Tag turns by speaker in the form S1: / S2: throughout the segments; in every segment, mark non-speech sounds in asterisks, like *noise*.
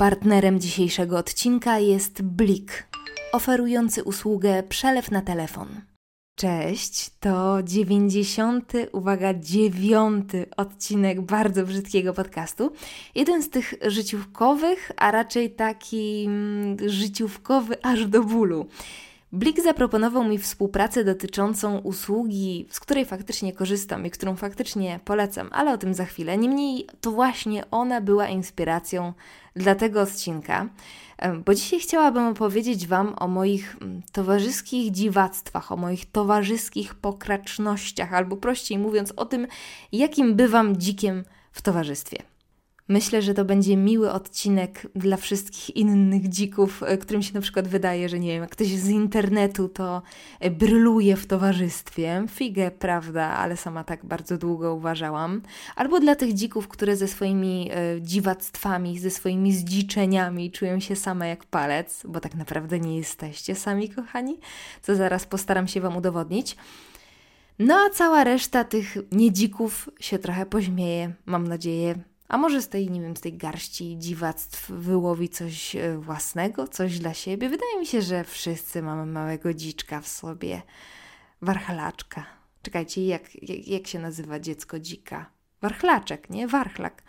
S1: Partnerem dzisiejszego odcinka jest Blik, oferujący usługę przelew na telefon. Cześć, to 90, uwaga, dziewiąty odcinek bardzo brzydkiego podcastu. Jeden z tych życiówkowych, a raczej taki mm, życiówkowy aż do bólu. Blik zaproponował mi współpracę dotyczącą usługi, z której faktycznie korzystam i którą faktycznie polecam, ale o tym za chwilę. Niemniej to właśnie ona była inspiracją dla tego odcinka, bo dzisiaj chciałabym opowiedzieć Wam o moich mm, towarzyskich dziwactwach, o moich towarzyskich pokracznościach, albo prościej mówiąc o tym, jakim bywam dzikiem w towarzystwie. Myślę, że to będzie miły odcinek dla wszystkich innych dzików, e, którym się na przykład wydaje, że nie wiem, jak ktoś z internetu to e, bryluje w towarzystwie. Figę, prawda, ale sama tak bardzo długo uważałam. Albo dla tych dzików, które ze swoimi e, dziwactwami, ze swoimi zdziczeniami czują się same jak palec, bo tak naprawdę nie jesteście sami, kochani, co zaraz postaram się Wam udowodnić. No a cała reszta tych niedzików się trochę pośmieje, mam nadzieję, a może z tej, nie wiem, z tej garści dziwactw wyłowi coś e, własnego, coś dla siebie? Wydaje mi się, że wszyscy mamy małego dziczka w sobie. Warchlaczka. Czekajcie, jak, jak, jak się nazywa dziecko dzika? Warchlaczek, nie? Warchlak.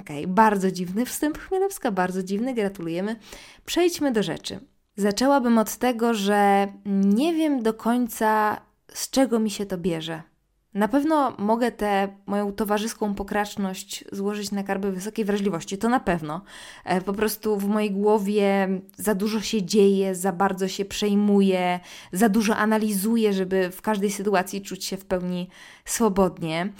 S1: Okej, okay, bardzo dziwny wstęp Chmielewska, bardzo dziwny, gratulujemy. Przejdźmy do rzeczy. Zaczęłabym od tego, że nie wiem do końca, z czego mi się to bierze. Na pewno mogę tę moją towarzyską pokraczność złożyć na karby wysokiej wrażliwości, to na pewno. E, po prostu w mojej głowie za dużo się dzieje, za bardzo się przejmuję, za dużo analizuję, żeby w każdej sytuacji czuć się w pełni swobodnie.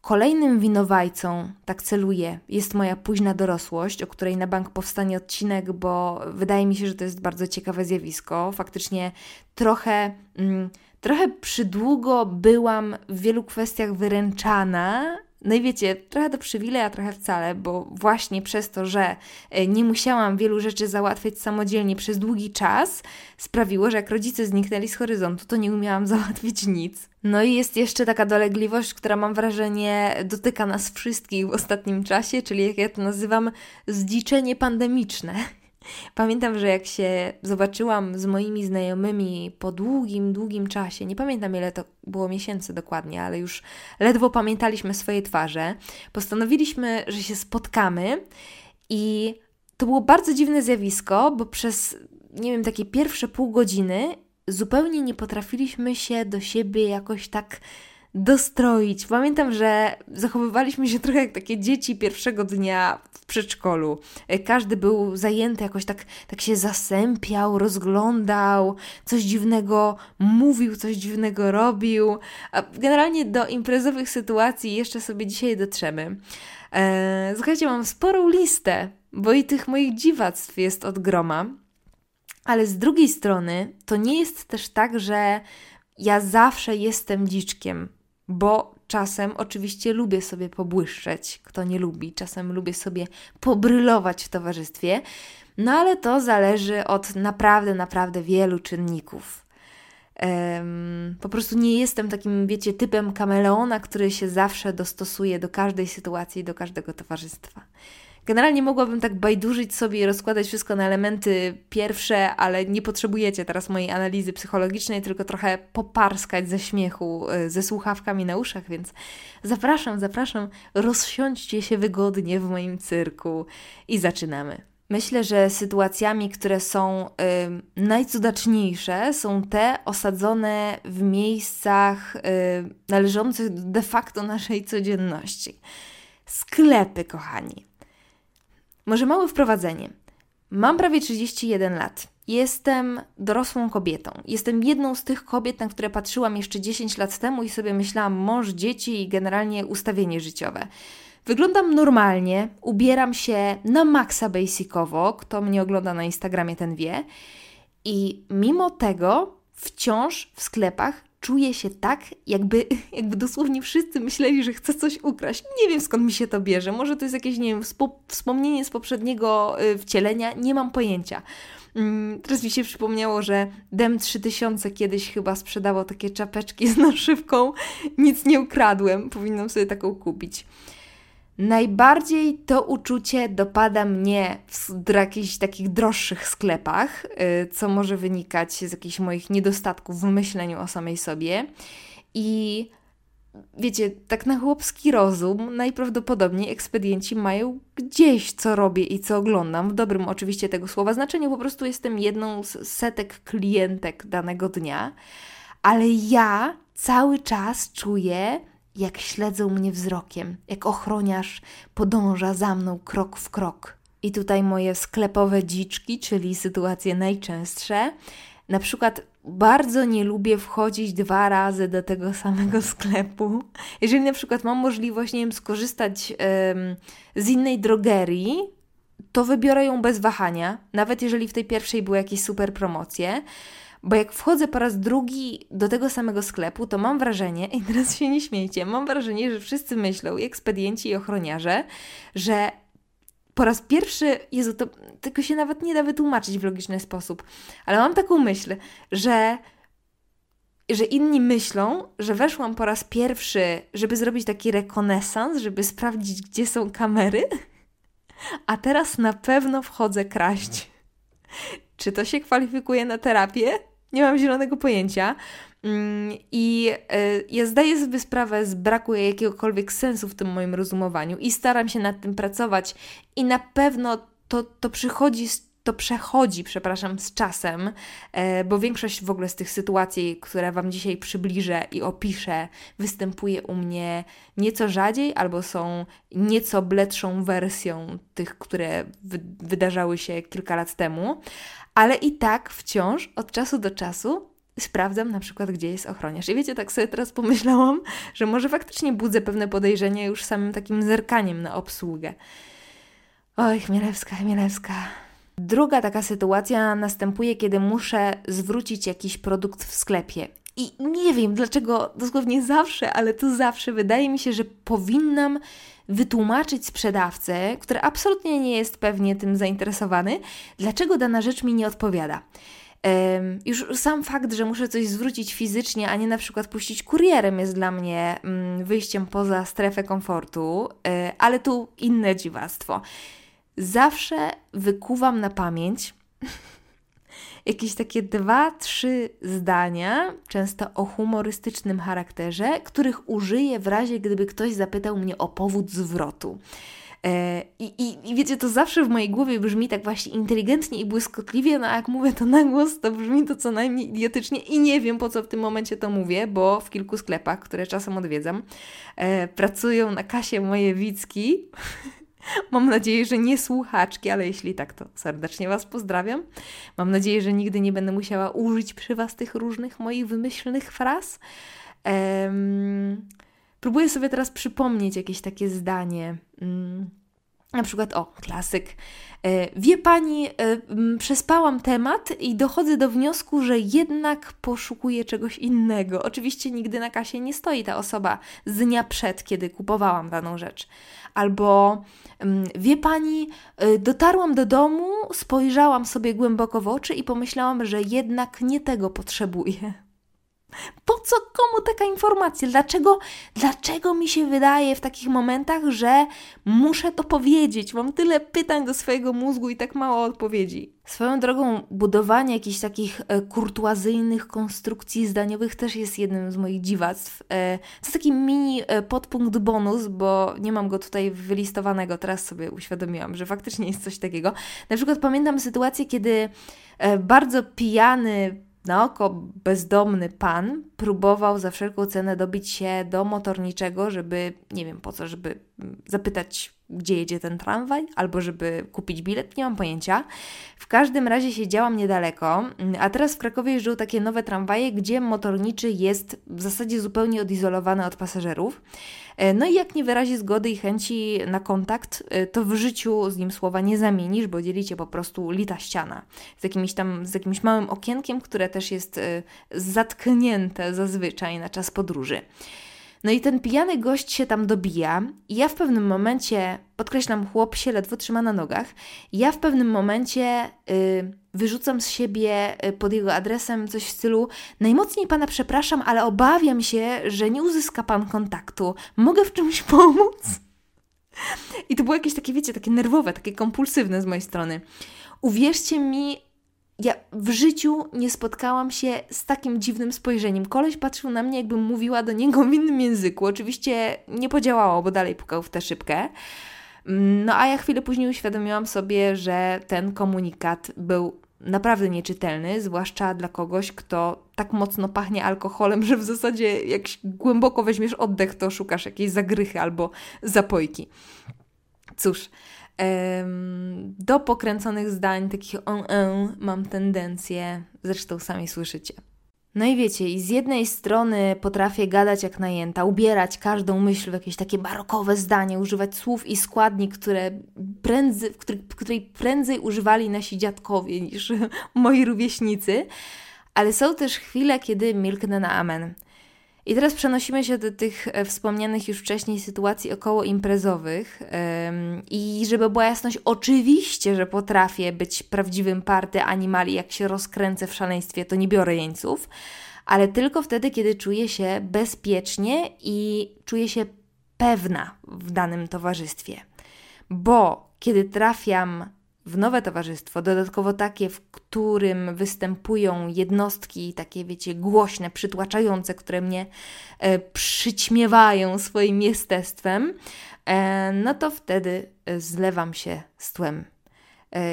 S1: Kolejnym winowajcą, tak celuję, jest moja późna dorosłość, o której na bank powstanie odcinek, bo wydaje mi się, że to jest bardzo ciekawe zjawisko. Faktycznie trochę. Mm, trochę przydługo byłam w wielu kwestiach wyręczana. No i wiecie, trochę to przywilej, a trochę wcale, bo właśnie przez to, że e, nie musiałam wielu rzeczy załatwiać samodzielnie przez długi czas, sprawiło, że jak rodzice zniknęli z horyzontu, to nie umiałam *laughs* załatwić nic. No i jest jeszcze taka dolegliwość, która mam wrażenie dotyka nas wszystkich w ostatnim czasie, czyli jak ja to nazywam, zdziczenie pandemiczne. Pamiętam, że jak się zobaczyłam z moimi znajomymi po długim, długim czasie, nie pamiętam ile to było miesięcy dokładnie, ale już ledwo pamiętaliśmy swoje twarze, postanowiliśmy, że się spotkamy i to było bardzo dziwne zjawisko, bo przez, nie wiem, takie pierwsze pół godziny zupełnie nie potrafiliśmy się do siebie jakoś tak dostroić. Pamiętam, że zachowywaliśmy się trochę jak takie dzieci pierwszego dnia w przedszkolu. E, każdy był zajęty, jakoś tak, tak się zasępiał, rozglądał, coś dziwnego mówił, coś dziwnego robił. Generalnie do imprezowych sytuacji jeszcze sobie dzisiaj dotrzemy. Eee, słuchajcie, mam sporą listę, bo i tych moich dziwactw jest od groma. Ale z drugiej strony to nie jest też tak, że ja zawsze jestem dziczkiem bo czasem oczywiście lubię sobie pobłyszczeć, kto nie lubi, czasem lubię sobie pobrylować w towarzystwie, no ale to zależy od naprawdę, naprawdę wielu czynników. Um, po prostu nie jestem takim, wiecie, typem kameleona, który się zawsze dostosuje do każdej sytuacji, do każdego towarzystwa. Generalnie mogłabym tak bajdurzyć sobie i rozkładać wszystko na elementy pierwsze, ale nie potrzebujecie teraz mojej analizy psychologicznej, tylko trochę poparskać ze śmiechu, e, ze słuchawkami na uszach, więc zapraszam, zapraszam, rozsiądźcie się wygodnie w moim cyrku i zaczynamy. Myślę, że sytuacjami, które są y, najcudaczniejsze, są te osadzone w miejscach y, należących de facto naszej codzienności. Sklepy, kochani. Może małe wprowadzenie. Mam prawie 31 lat. Jestem dorosłą kobietą. Jestem jedną z tych kobiet, na które patrzyłam jeszcze 10 lat temu i sobie myślałam mąż, dzieci i generalnie ustawienie życiowe. Wyglądam normalnie, ubieram się na maksa basicowo. Kto mnie ogląda na Instagramie, ten wie. I mimo tego wciąż w sklepach czuję się tak, jakby, *laughs* jakby dosłownie wszyscy myśleli, że chcę coś ukraść. Nie wiem skąd mi się to bierze. Może to jest jakieś, nie wiem, wspomnienie z poprzedniego y, wcielenia, nie mam pojęcia. Mm, teraz mi się przypomniało, że Dem 3000 kiedyś chyba sprzedawał takie czapeczki z *laughs* naszywką. Nic nie ukradłem, powinnam sobie taką kupić. Najbardziej to uczucie dopada mnie w jakichś takich droższych sklepach, y, co może wynikać z jakichś moich niedostatków w myśleniu o samej sobie. I wiecie, tak na chłopski rozum, najprawdopodobniej ekspedienci mają gdzieś, co robię i co oglądam, w dobrym oczywiście tego słowa znaczeniu, po prostu jestem jedną z setek klientek danego dnia, ale ja cały czas czuję, jak śledzą mnie wzrokiem, jak ochroniarz podąża za mną krok w krok. I tutaj moje sklepowe dziczki, czyli sytuacje najczęstsze. Na przykład bardzo nie lubię wchodzić dwa razy do tego *laughs* samego sklepu. Jeżeli na przykład mam możliwość, nie wiem, skorzystać ym, z innej drogerii, to wybiorę ją bez wahania, nawet jeżeli w tej pierwszej były jakieś super promocje. Bo jak wchodzę po raz drugi do tego samego sklepu, to mam wrażenie, i teraz się nie śmiejcie, mam wrażenie, że wszyscy myślą, i ekspedienci, i ochroniarze, że po raz pierwszy, Jezu, to tylko się nawet nie da wytłumaczyć w logiczny sposób, ale mam taką myśl, że że inni myślą, że weszłam po raz pierwszy, żeby zrobić taki rekonesans, żeby sprawdzić, gdzie są kamery, a teraz na pewno wchodzę kraść. Czy to się kwalifikuje na terapię? Nie mam zielonego pojęcia. Mm, I e, ja zdaję sobie sprawę z braku jakiegokolwiek sensu w tym moim rozumowaniu i staram się nad tym pracować, i na pewno to, to przychodzi to przechodzi, przepraszam, z czasem, e, bo większość w ogóle z tych sytuacji, które Wam dzisiaj przybliżę i opiszę, występuje u mnie nieco rzadziej albo są nieco bledszą wersją tych, które wydarzały się kilka lat temu, ale i tak wciąż od czasu do czasu sprawdzam na przykład, gdzie jest ochroniarz. I wiecie, tak sobie teraz pomyślałam, że może faktycznie budzę pewne podejrzenia już samym takim zerkaniem na obsługę. Oj, Chmielewska, Chmielewska. Druga taka sytuacja następuje, kiedy muszę zwrócić jakiś produkt w sklepie. I nie wiem dlaczego dosłownie zawsze, ale to zawsze wydaje mi się, że powinnam wytłumaczyć sprzedawcę, który absolutnie nie jest pewnie tym zainteresowany, dlaczego dana rzecz mi nie odpowiada. Um, już sam fakt, że muszę coś zwrócić fizycznie, a nie na przykład puścić kurierem, jest dla mnie um, wyjściem poza strefę komfortu, um, ale tu inne dziwactwo. Zawsze wykuwam na pamięć *laughs* jakieś takie dwa, trzy zdania, często o humorystycznym charakterze, których użyję w razie, gdyby ktoś zapytał mnie o powód zwrotu. E, I, i, I wiecie, to zawsze w mojej głowie brzmi tak właśnie inteligentnie i błyskotliwie, no a jak mówię to na głos, to brzmi to co najmniej idiotycznie i nie wiem po co w tym momencie to mówię, bo w kilku sklepach, które czasem odwiedzam, e, pracują na kasie moje wicki. *laughs* Mam nadzieję, że nie słuchaczki, ale jeśli tak, to serdecznie Was pozdrawiam. Mam nadzieję, że nigdy nie będę musiała użyć przy Was tych różnych moich wymyślnych fraz. Um, próbuję sobie teraz przypomnieć jakieś takie zdanie. Um, na przykład, o, klasyk. E, wie pani, e, przespałam temat i dochodzę do wniosku, że jednak poszukuję czegoś innego. Oczywiście nigdy na kasie nie stoi ta osoba z dnia przed, kiedy kupowałam daną rzecz. Albo wie pani, e, dotarłam do domu, spojrzałam sobie głęboko w oczy i pomyślałam, że jednak nie tego potrzebuję. Po co komu taka informacja? Dlaczego, dlaczego mi się wydaje w takich momentach, że muszę to powiedzieć? Mam tyle pytań do swojego mózgu i tak mało odpowiedzi. Swoją drogą, budowanie jakichś takich e, kurtuazyjnych konstrukcji zdaniowych też jest jednym z moich dziwactw. E, to jest taki mini e, podpunkt bonus, bo nie mam go tutaj wylistowanego. Teraz sobie uświadomiłam, że faktycznie jest coś takiego. Na przykład pamiętam sytuację, kiedy bardzo pijany na oko bezdomny pan próbował za wszelką cenę dobić się do motorniczego, żeby, nie wiem po co, żeby zapytać, gdzie jedzie ten tramwaj, albo żeby kupić bilet, nie mam pojęcia. W każdym razie siedziałam niedaleko, a teraz w Krakowie jeżdżą takie nowe tramwaje, gdzie motorniczy jest w zasadzie zupełnie odizolowany od pasażerów. E, no i jak nie wyrazi zgody i chęci na kontakt, e, to w życiu z nim słowa nie zamienisz, bo dzielicie po prostu lita ściana z jakimś tam, z jakimś małym okienkiem, które też jest e, zatknięte zazwyczaj na czas podróży. No i ten pijany gość się tam dobija i ja w pewnym momencie, podkreślam, chłop się ledwo trzyma na nogach, ja w pewnym momencie y, wyrzucam z siebie y, pod jego adresem coś w stylu najmocniej Pana przepraszam, ale obawiam się, że nie uzyska Pan kontaktu. Mogę w czymś *laughs* pomóc? I to było jakieś takie, wiecie, takie nerwowe, takie kompulsywne z mojej strony. Uwierzcie mi, ja w życiu nie spotkałam się z takim dziwnym spojrzeniem. Koleś patrzył na mnie, jakbym mówiła do niego w innym języku. Oczywiście nie podziałało, bo dalej pukał w tę szybkę. No a ja chwilę później uświadomiłam sobie, że ten komunikat był naprawdę nieczytelny, zwłaszcza dla kogoś, kto tak mocno pachnie alkoholem, że w zasadzie jak głęboko weźmiesz oddech, to szukasz jakiejś zagrychy albo zapojki. Cóż, do pokręconych zdań, takich on, on mam tendencję, zresztą sami słyszycie. No i wiecie, i z jednej strony potrafię gadać jak najęta, ubierać każdą myśl w jakieś takie barokowe zdanie, używać słów i składni, które prędzej, której, której prędzej używali nasi dziadkowie niż *laughs* moi rówieśnicy, ale są też chwile, kiedy milknę na amen. I teraz przenosimy się do tych e, wspomnianych już wcześniej sytuacji około imprezowych. I żeby była jasność, oczywiście, że potrafię być prawdziwym party animali, jak się rozkręcę w szaleństwie, to nie biorę jeńców, ale tylko wtedy, kiedy czuję się bezpiecznie i czuję się pewna w danym towarzystwie. Bo kiedy trafiam w nowe towarzystwo, dodatkowo takie, w którym występują jednostki takie, wiecie, głośne, przytłaczające, które mnie e, przyćmiewają swoim jestestwem, e, no to wtedy zlewam się z tłem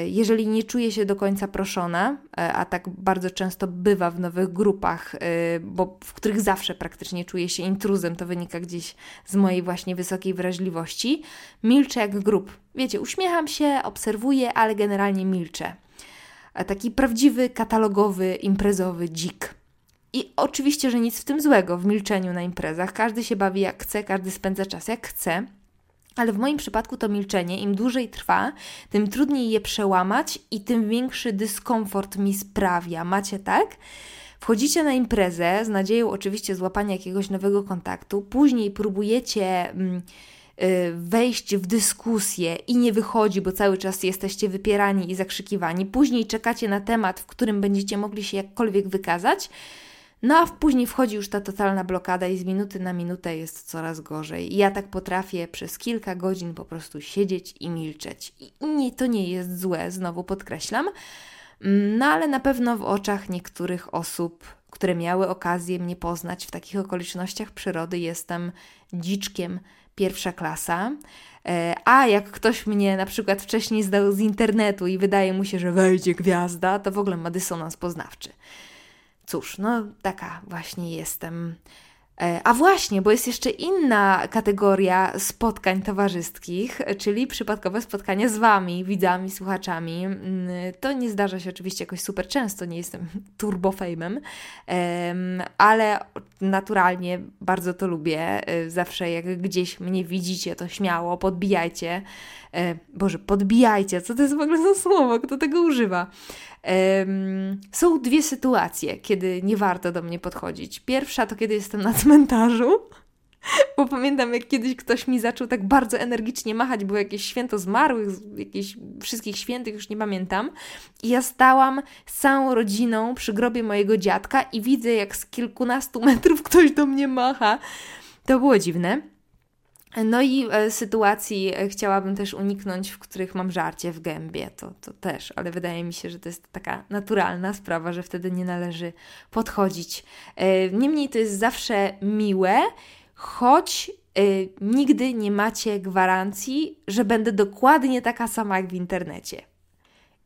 S1: jeżeli nie czuję się do końca proszona, e, a tak bardzo często bywa w nowych grupach, e, bo w których zawsze praktycznie czuję się intruzem, to wynika gdzieś z mojej właśnie wysokiej wrażliwości, milczę jak grup. Wiecie, uśmiecham się, obserwuję, ale generalnie milczę. Taki prawdziwy, katalogowy, imprezowy dzik. I oczywiście, że nic w tym złego w milczeniu na imprezach. Każdy się bawi jak chce, każdy spędza czas jak chce. Ale w moim przypadku to milczenie, im dłużej trwa, tym trudniej je przełamać i tym większy dyskomfort mi sprawia. Macie tak? Wchodzicie na imprezę z nadzieją oczywiście złapania jakiegoś nowego kontaktu, później próbujecie mm, y, wejść w dyskusję i nie wychodzi, bo cały czas jesteście wypierani i zakrzykiwani. Później czekacie na temat, w którym będziecie mogli się jakkolwiek wykazać no a później wchodzi już ta totalna blokada i z minuty na minutę jest coraz gorzej. I ja tak potrafię przez kilka godzin po prostu siedzieć i milczeć. I nie, to nie jest złe, znowu podkreślam. Mm, no ale na pewno w oczach niektórych osób, które miały okazję mnie poznać w takich okolicznościach przyrody, jestem dziczkiem pierwsza klasa. E, a jak ktoś mnie na przykład wcześniej zdał z internetu i wydaje mu się, że wejdzie gwiazda, to w ogóle ma dysonans poznawczy. Cóż, no taka właśnie jestem. E, a właśnie, bo jest jeszcze inna kategoria spotkań towarzyskich, czyli przypadkowe spotkania z Wami, widzami, słuchaczami. Mm, to nie zdarza się oczywiście jakoś super często, nie jestem *laughs* turbofejmem, ale naturalnie bardzo to lubię. E, zawsze jak gdzieś mnie widzicie, to śmiało podbijajcie. E, Boże, podbijajcie, co to jest w ogóle za słowo, kto tego używa? Są dwie sytuacje, kiedy nie warto do mnie podchodzić. Pierwsza to kiedy jestem na cmentarzu. *laughs* Bo pamiętam, jak kiedyś ktoś mi zaczął tak bardzo energicznie machać, było jakieś święto zmarłych, jakieś wszystkich świętych, już nie pamiętam. I ja stałam z całą rodziną przy grobie mojego dziadka i widzę, jak z kilkunastu *laughs* metrów ktoś do mnie macha. To było dziwne. No i e, sytuacji e, chciałabym też uniknąć, w których mam żarcie w gębie, to, to też, ale wydaje mi się, że to jest taka naturalna sprawa, że wtedy nie należy podchodzić. E, niemniej to jest zawsze miłe, choć nigdy nie macie gwarancji, że będę dokładnie taka sama jak w internecie.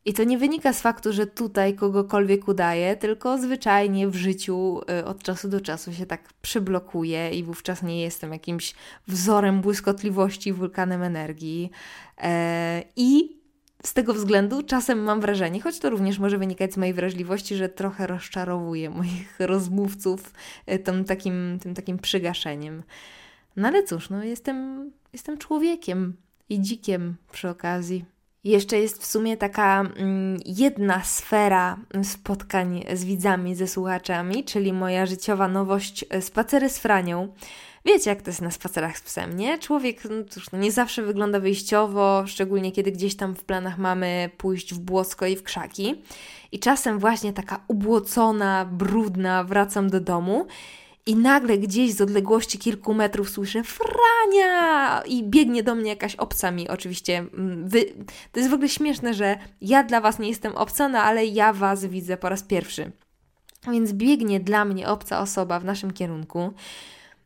S1: I to nie wynika z faktu, że tutaj kogokolwiek udaje, tylko zwyczajnie w życiu y, od czasu do czasu się tak przyblokuje i wówczas nie jestem jakimś wzorem błyskotliwości, wulkanem energii. E, I z tego względu czasem mam wrażenie, choć to również może wynikać z mojej wrażliwości, że trochę rozczarowuję moich *laughs* rozmówców y, tym takim, tym takim przygaszeniem. No ale cóż, no jestem, jestem człowiekiem i dzikiem przy okazji. Jeszcze jest w sumie taka mm, jedna sfera spotkań z widzami, ze słuchaczami, czyli moja życiowa nowość e, spacery z Franią. Wiecie, jak to jest na spacerach z psem, nie? Człowiek no, cóż, no nie zawsze wygląda wyjściowo, szczególnie kiedy gdzieś tam w planach mamy pójść w błosko i w krzaki. I czasem właśnie taka ubłocona, brudna wracam do domu i nagle gdzieś z odległości kilku metrów słyszę Frania! I biegnie do mnie jakaś obca mi oczywiście. Mm, wy... To jest w ogóle śmieszne, że ja dla Was nie jestem obca, no ale ja Was widzę po raz pierwszy. Więc biegnie dla mnie obca osoba w naszym kierunku.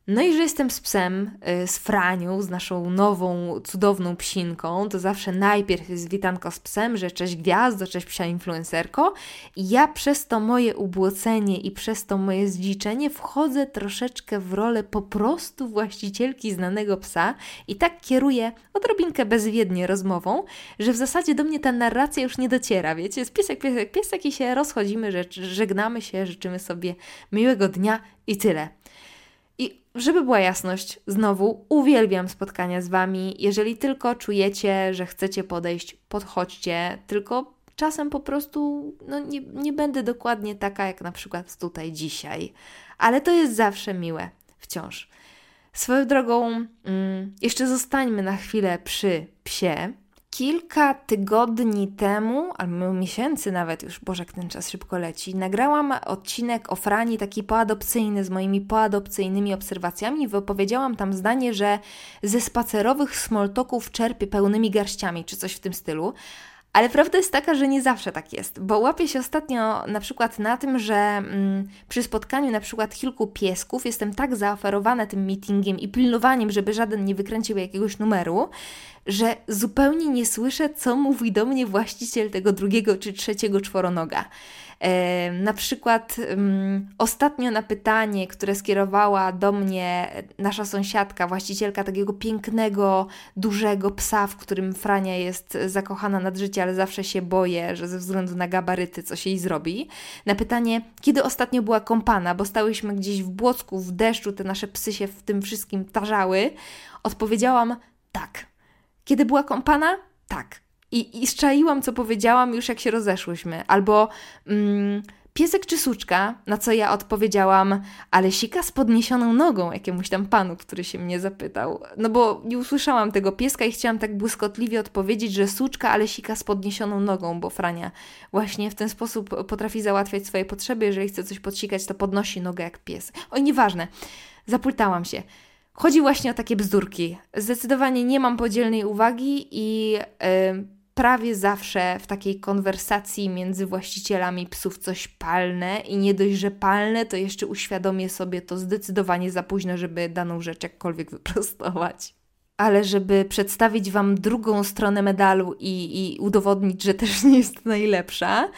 S1: No i że jestem z psem, y, z Franią, z naszą nową, cudowną psinką, to zawsze najpierw jest witanko z psem, że cześć gwiazdo, cześć psia influencerko. I ja przez to moje ubłocenie i przez to moje zdziczenie wchodzę troszeczkę w rolę po prostu właścicielki znanego psa i tak kieruję odrobinkę bezwiednie rozmową, że w zasadzie do mnie ta narracja już nie dociera, wiecie? Jest piesek, piesek, piesek i się rozchodzimy, że żegnamy się, życzymy sobie miłego dnia i tyle. Żeby była jasność, znowu uwielbiam spotkania z Wami. Jeżeli tylko czujecie, że chcecie podejść, podchodźcie, tylko czasem po prostu no, nie, nie będę dokładnie taka, jak na przykład tutaj dzisiaj. Ale to jest zawsze miłe, wciąż. Swoją drogą, mm, jeszcze zostańmy na chwilę przy psie, Kilka tygodni temu, albo miesięcy nawet już, Boże, jak ten czas szybko leci, nagrałam odcinek o Frani taki poadopcyjny z moimi poadopcyjnymi obserwacjami i wypowiedziałam tam zdanie, że ze spacerowych smoltoków czerpie pełnymi garściami, czy coś w tym stylu. Ale prawda jest taka, że nie zawsze tak jest, bo łapię się ostatnio na przykład na tym, że mm, przy spotkaniu na przykład kilku piesków jestem tak zaoferowana tym meetingiem i pilnowaniem, żeby żaden nie wykręcił jakiegoś numeru, że zupełnie nie słyszę, co mówi do mnie właściciel tego drugiego czy trzeciego czworonoga. E, na przykład ostatnio na pytanie, które skierowała do mnie nasza sąsiadka, właścicielka takiego pięknego, dużego psa, w którym Frania jest zakochana nad życie, ale zawsze się boję, że ze względu na gabaryty coś jej zrobi. Na pytanie, kiedy ostatnio była kąpana, bo stałyśmy gdzieś w błocku, w deszczu, te nasze psy się w tym wszystkim tarzały, odpowiedziałam tak. Kiedy była kąpana? Tak. I, I szczaiłam, co powiedziałam już jak się rozeszłyśmy. Albo mm, piesek czy suczka, na co ja odpowiedziałam, ale sika z podniesioną nogą jakiemuś tam panu, który się mnie zapytał. No bo nie usłyszałam tego pieska i chciałam tak błyskotliwie odpowiedzieć, że suczka, ale sika z podniesioną nogą, bo Frania właśnie w ten sposób potrafi załatwiać swoje potrzeby. Jeżeli chce coś podsikać, to podnosi nogę jak pies. Oj, nieważne. Zapultałam się. Chodzi właśnie o takie bzdurki. Zdecydowanie nie mam podzielnej uwagi i... Yy, prawie zawsze w takiej konwersacji między właścicielami psów coś palne i nie dość, że palne, to jeszcze uświadomię sobie to zdecydowanie za późno, żeby daną rzecz jakkolwiek wyprostować. Ale żeby przedstawić Wam drugą stronę medalu i, i udowodnić, że też nie jest najlepsza,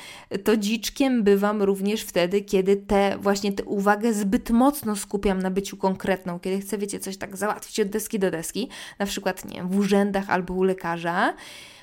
S1: to dziczkiem bywam również wtedy, kiedy te właśnie tę uwagę zbyt mocno skupiam na byciu konkretną, kiedy chcę, wiecie, coś tak załatwić od deski do deski, na przykład, nie wiem, w urzędach albo u lekarza,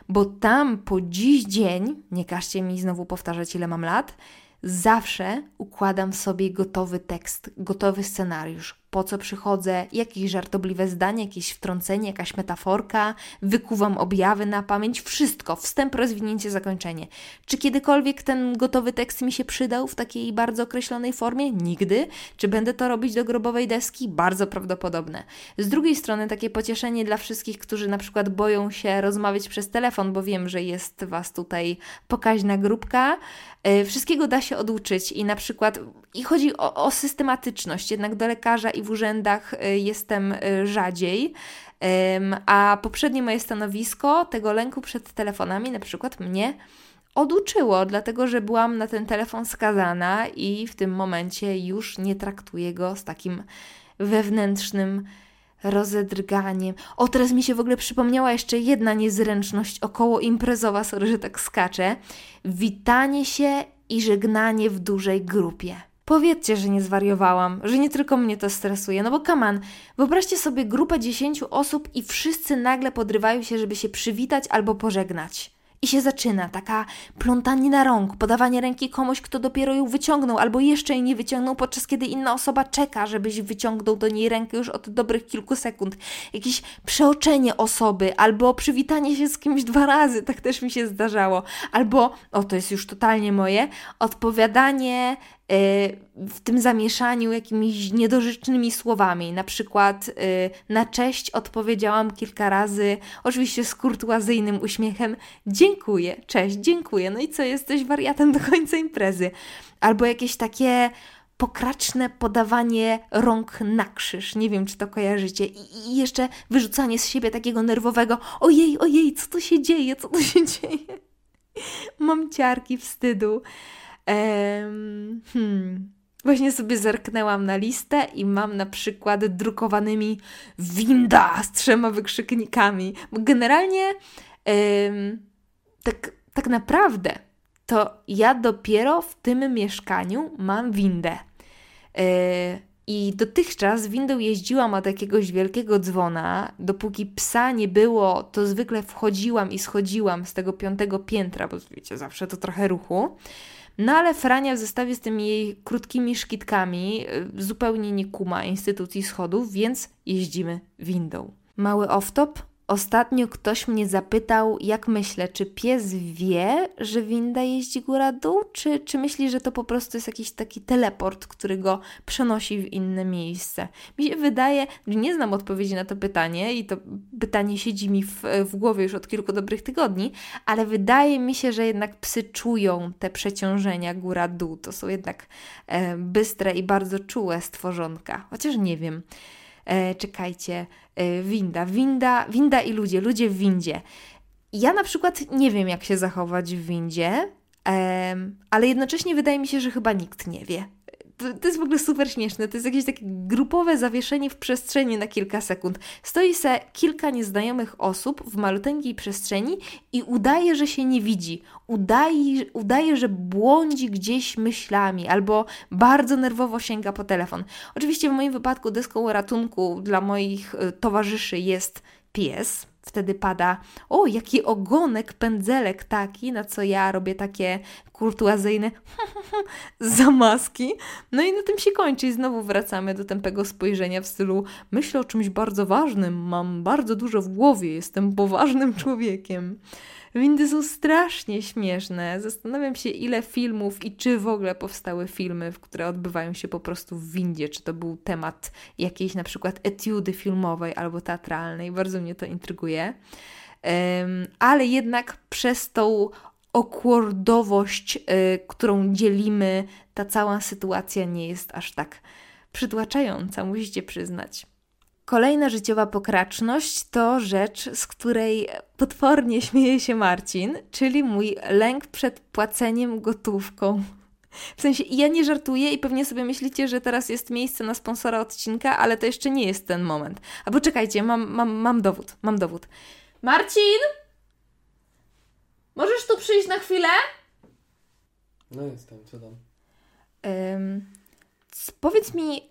S1: bo tam po dziś dzień, nie każcie mi znowu powtarzać, ile mam lat, zawsze układam sobie gotowy tekst, gotowy scenariusz po co przychodzę, jakieś żartobliwe zdanie, jakieś wtrącenie, jakaś metaforka, wykuwam objawy na pamięć, wszystko, wstęp, rozwinięcie, zakończenie. Czy kiedykolwiek ten gotowy tekst mi się przydał w takiej bardzo określonej formie? Nigdy. Czy będę to robić do grobowej deski? Bardzo prawdopodobne. Z drugiej strony takie pocieszenie dla wszystkich, którzy na przykład boją się rozmawiać przez telefon, bo wiem, że jest Was tutaj pokaźna grupka. Yy, wszystkiego da się oduczyć i na przykład, i chodzi o, o systematyczność, jednak do lekarza i w urzędach y, jestem y, rzadziej. A poprzednie moje stanowisko tego lęku przed telefonami na przykład mnie oduczyło, dlatego że byłam na ten telefon skazana i w tym momencie już nie traktuję go z takim wewnętrznym rozedrganiem. O, teraz mi się w ogóle przypomniała jeszcze jedna niezręczność około imprezowa, sorry, że tak skaczę. Witanie się i żegnanie w dużej grupie. Powiedzcie, że nie zwariowałam, że nie tylko mnie to stresuje. No bo kaman, wyobraźcie sobie grupę dziesięciu osób i wszyscy nagle podrywają się, żeby się przywitać albo pożegnać. I się zaczyna taka plątanina rąk, podawanie ręki komuś, kto dopiero ją wyciągnął, albo jeszcze jej nie wyciągnął, podczas kiedy inna osoba czeka, żebyś wyciągnął do niej rękę już od dobrych kilku sekund. Jakieś przeoczenie osoby, albo przywitanie się z kimś dwa razy, tak też mi się zdarzało. Albo, o to jest już totalnie moje, odpowiadanie w tym zamieszaniu jakimiś niedorzecznymi słowami. Na przykład y, na cześć odpowiedziałam kilka razy, oczywiście z kurtuazyjnym uśmiechem: Dziękuję, cześć, dziękuję. No i co, jesteś wariatem do końca imprezy. Albo jakieś takie pokraczne podawanie rąk na krzyż. Nie wiem, czy to kojarzycie. I, jeszcze wyrzucanie z siebie takiego nerwowego ojej, ojej, co tu się dzieje, co tu się *laughs* dzieje. Mam ciarki wstydu. Ehm, hmm. Właśnie sobie zerknęłam na listę i mam na przykład drukowanymi winda z trzema wykrzyknikami. Bo generalnie tak, tak naprawdę to ja dopiero w tym mieszkaniu mam windę. Yy, I dotychczas windą jeździłam od jakiegoś wielkiego dzwona. Dopóki psa nie było, to zwykle wchodziłam i schodziłam z tego piątego piętra, bo wiecie, zawsze to trochę ruchu. No ale Frania w zestawie z tymi jej krótkimi szkitkami y, zupełnie nie kuma instytucji schodów, więc jeździmy windą. Mały off-top? Ostatnio ktoś mnie zapytał, jak myślę, czy pies wie, że winda jeździ góra-dół, czy, czy myśli, że to po prostu jest jakiś taki teleport, który go przenosi w inne miejsce. Mi się wydaje, że nie znam odpowiedzi na to pytanie i to pytanie siedzi mi w, w głowie już od kilku dobrych tygodni, ale wydaje mi się, że jednak psy czują te przeciążenia góra-dół. To są jednak e, bystre i bardzo czułe stworzonka, chociaż nie wiem. E, czekajcie, e, winda, winda, winda i ludzie, ludzie w windzie. Ja na przykład nie wiem, jak się zachować w windzie, ale jednocześnie wydaje mi się, że chyba nikt nie wie to, to, jest w ogóle super śmieszne. To jest jakieś takie grupowe zawieszenie w przestrzeni na kilka sekund. Stoi se kilka nieznajomych osób w maluteńkiej przestrzeni i udaje, że się nie widzi. Udaje, udaje, że błądzi gdzieś myślami albo bardzo nerwowo sięga po telefon. Oczywiście w moim wypadku deską ratunku dla moich y, towarzyszy jest pies Wtedy pada, o, jaki ogonek, pędzelek taki, na co ja robię takie kurtuazyjne *laughs* zamaski. No i na tym się kończy i znowu wracamy do tępego spojrzenia w stylu myślę o czymś bardzo ważnym, mam bardzo dużo w głowie, jestem poważnym *laughs* człowiekiem. Windy są strasznie śmieszne. Zastanawiam się, ile filmów i czy w ogóle powstały filmy, które odbywają się po prostu w windzie. Czy to był temat jakiejś na przykład etiudy filmowej albo teatralnej. Bardzo mnie to intryguje. Um, ale jednak przez tą okwordowość, y, którą dzielimy, ta cała sytuacja nie jest aż tak przytłaczająca, musicie przyznać. Kolejna życiowa pokraczność to rzecz, z której potwornie śmieje się Marcin, czyli mój lęk przed płaceniem gotówką. W sensie, ja nie żartuję i pewnie sobie myślicie, że teraz jest miejsce na sponsora odcinka, ale to jeszcze nie jest ten moment. Albo czekajcie, mam, mam, mam dowód, mam dowód. Marcin! Możesz tu przyjść na chwilę?
S2: No jestem, co tam?
S1: Um, powiedz mi,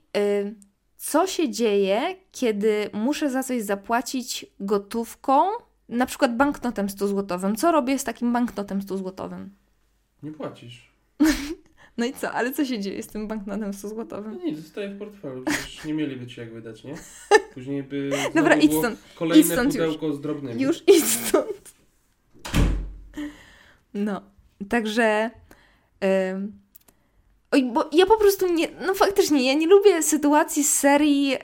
S1: co się dzieje, kiedy muszę za coś zapłacić gotówką, na przykład banknotem 100 złotowym. Co robię z takim banknotem 100 złotowym?
S2: Nie płacisz. *laughs*
S1: no i co? Ale co się dzieje z tym banknotem 100 złotowym?
S2: No nic, zostaje w portfelu. Przecież nie mieliby ci jak wydać, nie? Później by *laughs*
S1: Dobra, idź stąd.
S2: kolejne
S1: idź stąd
S2: pudełko już. z drobnymi.
S1: Już idź stąd. No, także... Yy Oj, bo ja po prostu nie, no faktycznie, ja nie lubię sytuacji z serii, yy,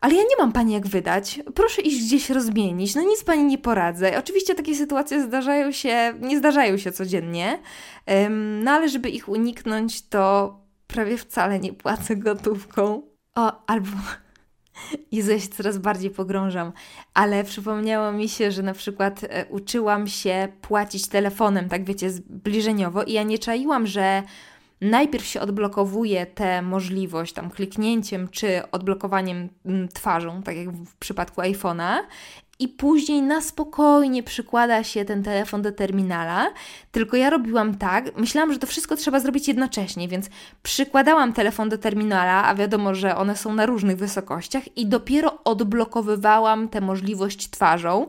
S1: ale ja nie mam pani jak wydać. Proszę iść gdzieś rozmienić, no nic pani nie poradzę. Oczywiście takie sytuacje zdarzają się, nie zdarzają się codziennie, no ale żeby ich uniknąć, to prawie wcale nie płacę gotówką. O, albo. *laughs* Jezu, ja się coraz bardziej pogrążam, ale przypomniało mi się, że na przykład e, uczyłam się płacić telefonem, tak wiecie, zbliżeniowo i ja nie czaiłam, że najpierw się odblokowuje tę możliwość tam kliknięciem czy odblokowaniem mm, twarzą, tak jak w przypadku iPhone'a, i później na spokojnie przykłada się ten telefon do terminala. Tylko ja robiłam tak, myślałam, że to wszystko trzeba zrobić jednocześnie, więc przykładałam telefon do terminala, a wiadomo, że one są na różnych wysokościach, i dopiero odblokowywałam tę możliwość twarzą.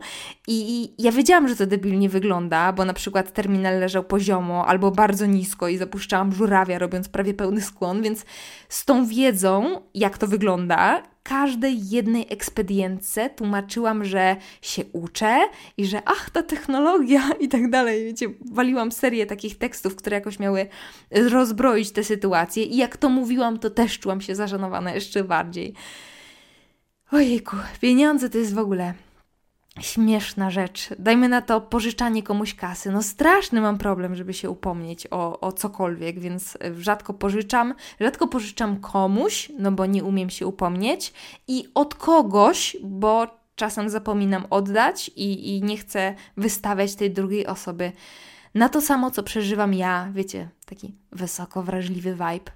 S1: I ja wiedziałam, że to debilnie wygląda, bo na przykład terminal leżał poziomo albo bardzo nisko i zapuszczałam żurawia, robiąc prawie pełny skłon, więc z tą wiedzą, jak to wygląda, każdej jednej ekspedientce tłumaczyłam, że się uczę i że ach, ta technologia i tak dalej. Wiecie, waliłam serię takich tekstów, które jakoś miały rozbroić tę sytuację i jak to mówiłam, to też czułam się zażenowana jeszcze bardziej. Ojejku, pieniądze to jest w ogóle śmieszna rzecz. Dajmy na to pożyczanie komuś kasy. No straszny mam problem, żeby się upomnieć o, o cokolwiek, więc rzadko pożyczam. Rzadko pożyczam komuś, no bo nie umiem się upomnieć i od kogoś, bo czasem zapominam oddać i, i nie chcę wystawiać tej drugiej osoby na to samo, co przeżywam ja, wiecie, taki wysoko wrażliwy vibe.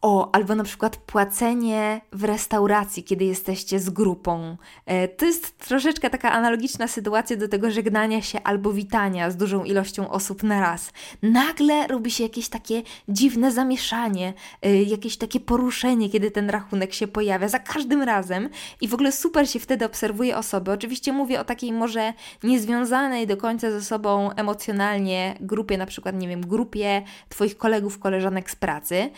S1: O, albo na przykład płacenie w restauracji, kiedy jesteście z grupą. E, to jest troszeczkę taka analogiczna sytuacja do tego żegnania się albo witania z dużą ilością osób na raz. Nagle robi się jakieś takie dziwne zamieszanie, e, jakieś takie poruszenie, kiedy ten rachunek się pojawia za każdym razem i w ogóle super się wtedy obserwuje osoby. Oczywiście mówię o takiej może niezwiązanej do końca ze sobą emocjonalnie grupie, na przykład, nie wiem, grupie Twoich kolegów, koleżanek z pracy.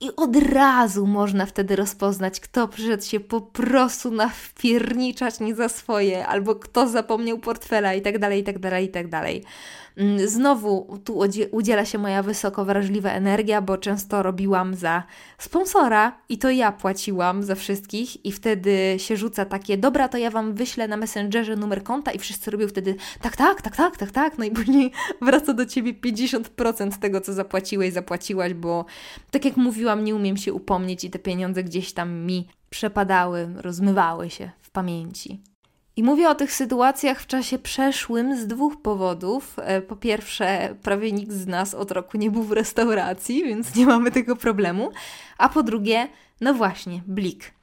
S1: I od razu można wtedy rozpoznać, kto przyszedł się po prostu nawpierniczać nie za swoje, albo kto zapomniał portfela i tak dalej, i tak dalej, i tak dalej. Mm, znowu tu udziela się moja wysoko wrażliwa energia, bo często robiłam za sponsora i to ja płaciłam za wszystkich i wtedy się rzuca takie, dobra, to ja Wam wyślę na Messengerze numer konta i wszyscy robią wtedy tak, tak, tak, tak, tak, tak, no i później *laughs* wraca do Ciebie 50% tego, co zapłaciłeś, zapłaciłaś, bo tak jak mówiłam, nie umiem się upomnieć i te pieniądze gdzieś tam mi przepadały, rozmywały się w pamięci. I mówię o tych sytuacjach w czasie przeszłym z dwóch powodów. E, po pierwsze, prawie nikt z nas od roku nie był w restauracji, więc nie mamy tego problemu. A po drugie, no właśnie, Blik.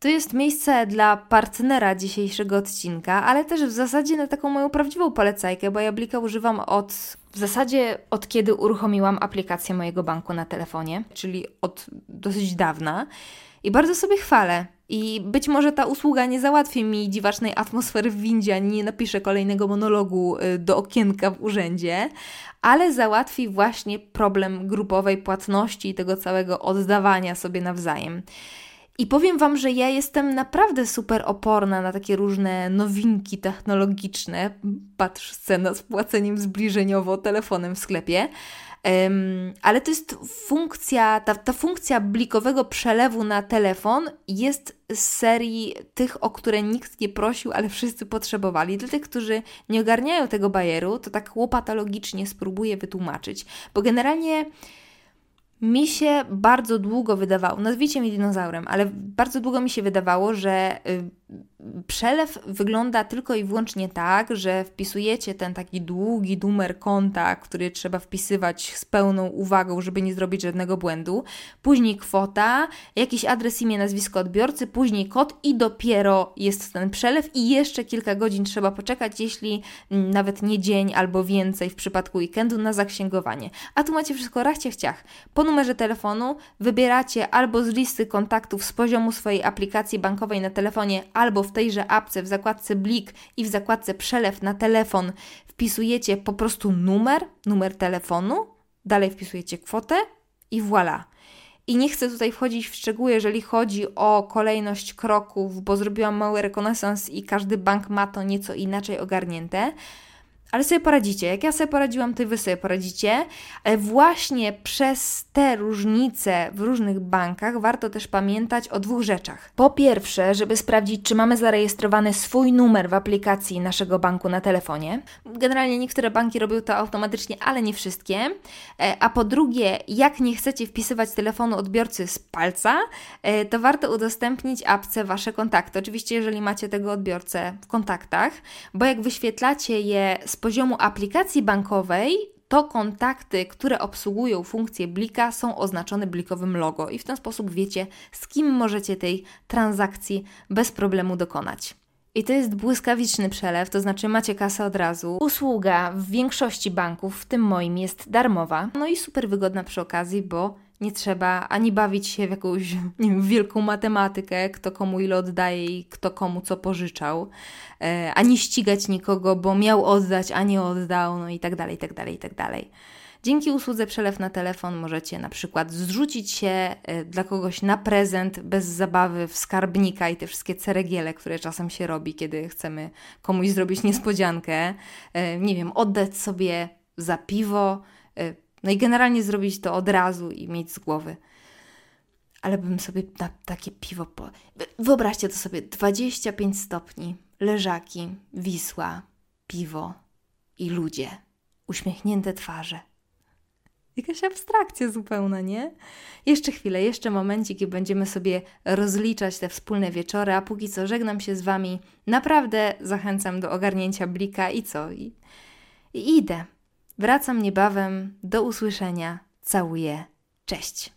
S1: To jest miejsce dla partnera dzisiejszego odcinka, ale też w zasadzie na taką moją prawdziwą polecajkę, bo ja Blika używam od w zasadzie od kiedy uruchomiłam aplikację mojego banku na telefonie, czyli od dosyć dawna. I bardzo sobie chwalę. I być może ta usługa nie załatwi mi dziwacznej atmosfery w windzie, ani nie napisze kolejnego monologu y, do okienka w urzędzie, ale załatwi właśnie problem grupowej płatności i tego całego oddawania sobie nawzajem. I powiem Wam, że ja jestem naprawdę super oporna na takie różne nowinki technologiczne. Patrz scena z płaceniem zbliżeniowo telefonem w sklepie. Um, ale to jest funkcja, ta, ta funkcja blikowego przelewu na telefon jest z serii tych, o które nikt nie prosił, ale wszyscy potrzebowali. Dla tych, którzy nie ogarniają tego bajeru, to tak łopatologicznie spróbuję wytłumaczyć, bo generalnie mi się bardzo długo wydawało, nazwijcie mnie dinozaurem, ale bardzo długo mi się wydawało, że y, przelew wygląda tylko i wyłącznie tak, że wpisujecie ten taki długi numer konta, który trzeba wpisywać z pełną uwagą, żeby nie zrobić żadnego błędu, później kwota, jakiś adres, imię, nazwisko odbiorcy, później kod i dopiero jest ten przelew i jeszcze kilka godzin trzeba poczekać, jeśli nawet nie dzień albo więcej w przypadku weekendu na zaksięgowanie. A tu macie wszystko rachcie chciach. Po numerze telefonu wybieracie albo z listy kontaktów z poziomu swojej aplikacji bankowej na telefonie, albo w tejże apce w zakładce Blik i w zakładce Przelew na telefon wpisujecie po prostu numer, numer telefonu, dalej wpisujecie kwotę i voilà. I nie chcę tutaj wchodzić w szczegóły, jeżeli chodzi o kolejność kroków, bo zrobiłam mały rekonesans i każdy bank ma to nieco inaczej ogarnięte ale sobie poradzicie. Jak ja sobie poradziłam, to wy sobie poradzicie. Ale właśnie przez te różnice w różnych bankach warto też pamiętać o dwóch rzeczach. Po pierwsze, żeby sprawdzić, czy mamy zarejestrowany swój numer w aplikacji naszego banku na telefonie. Generalnie niektóre banki robią to automatycznie, ale nie wszystkie. E, a po drugie, jak nie chcecie wpisywać telefonu odbiorcy z palca, e, to warto udostępnić apce Wasze kontakty. Oczywiście, jeżeli macie tego odbiorcę w kontaktach, bo jak wyświetlacie je z poziomu aplikacji bankowej to kontakty, które obsługują funkcję blika, są oznaczone blikowym logo i w ten sposób wiecie, z kim możecie tej transakcji bez problemu dokonać. I to jest błyskawiczny przelew, to znaczy macie kasę od razu. Usługa w większości banków, w tym moim, jest darmowa. No i super wygodna przy okazji, bo nie trzeba ani bawić się w jakąś nie wiem, wielką matematykę, kto komu ile oddaje i kto komu co pożyczał, e, ani ścigać nikogo, bo miał oddać, a nie oddał, no i tak dalej, i tak dalej, i tak dalej. Dzięki usłudze przelew na telefon możecie na przykład zrzucić się e, dla kogoś na prezent bez zabawy w skarbnika i te wszystkie ceregiele, które czasem się robi, kiedy chcemy komuś zrobić niespodziankę. E, nie wiem, oddać sobie za piwo, e, no i generalnie zrobić to od razu i mieć z głowy. Ale bym sobie na takie piwo. Po... Wyobraźcie to sobie: 25 stopni, leżaki, Wisła, piwo i ludzie, uśmiechnięte twarze. Jakaś abstrakcja zupełna, nie? Jeszcze chwilę, jeszcze momencik i będziemy sobie rozliczać te wspólne wieczory, a póki co żegnam się z Wami. Naprawdę zachęcam do ogarnięcia blika i co? I, i idę. Wracam niebawem. Do usłyszenia. Całuję. Cześć.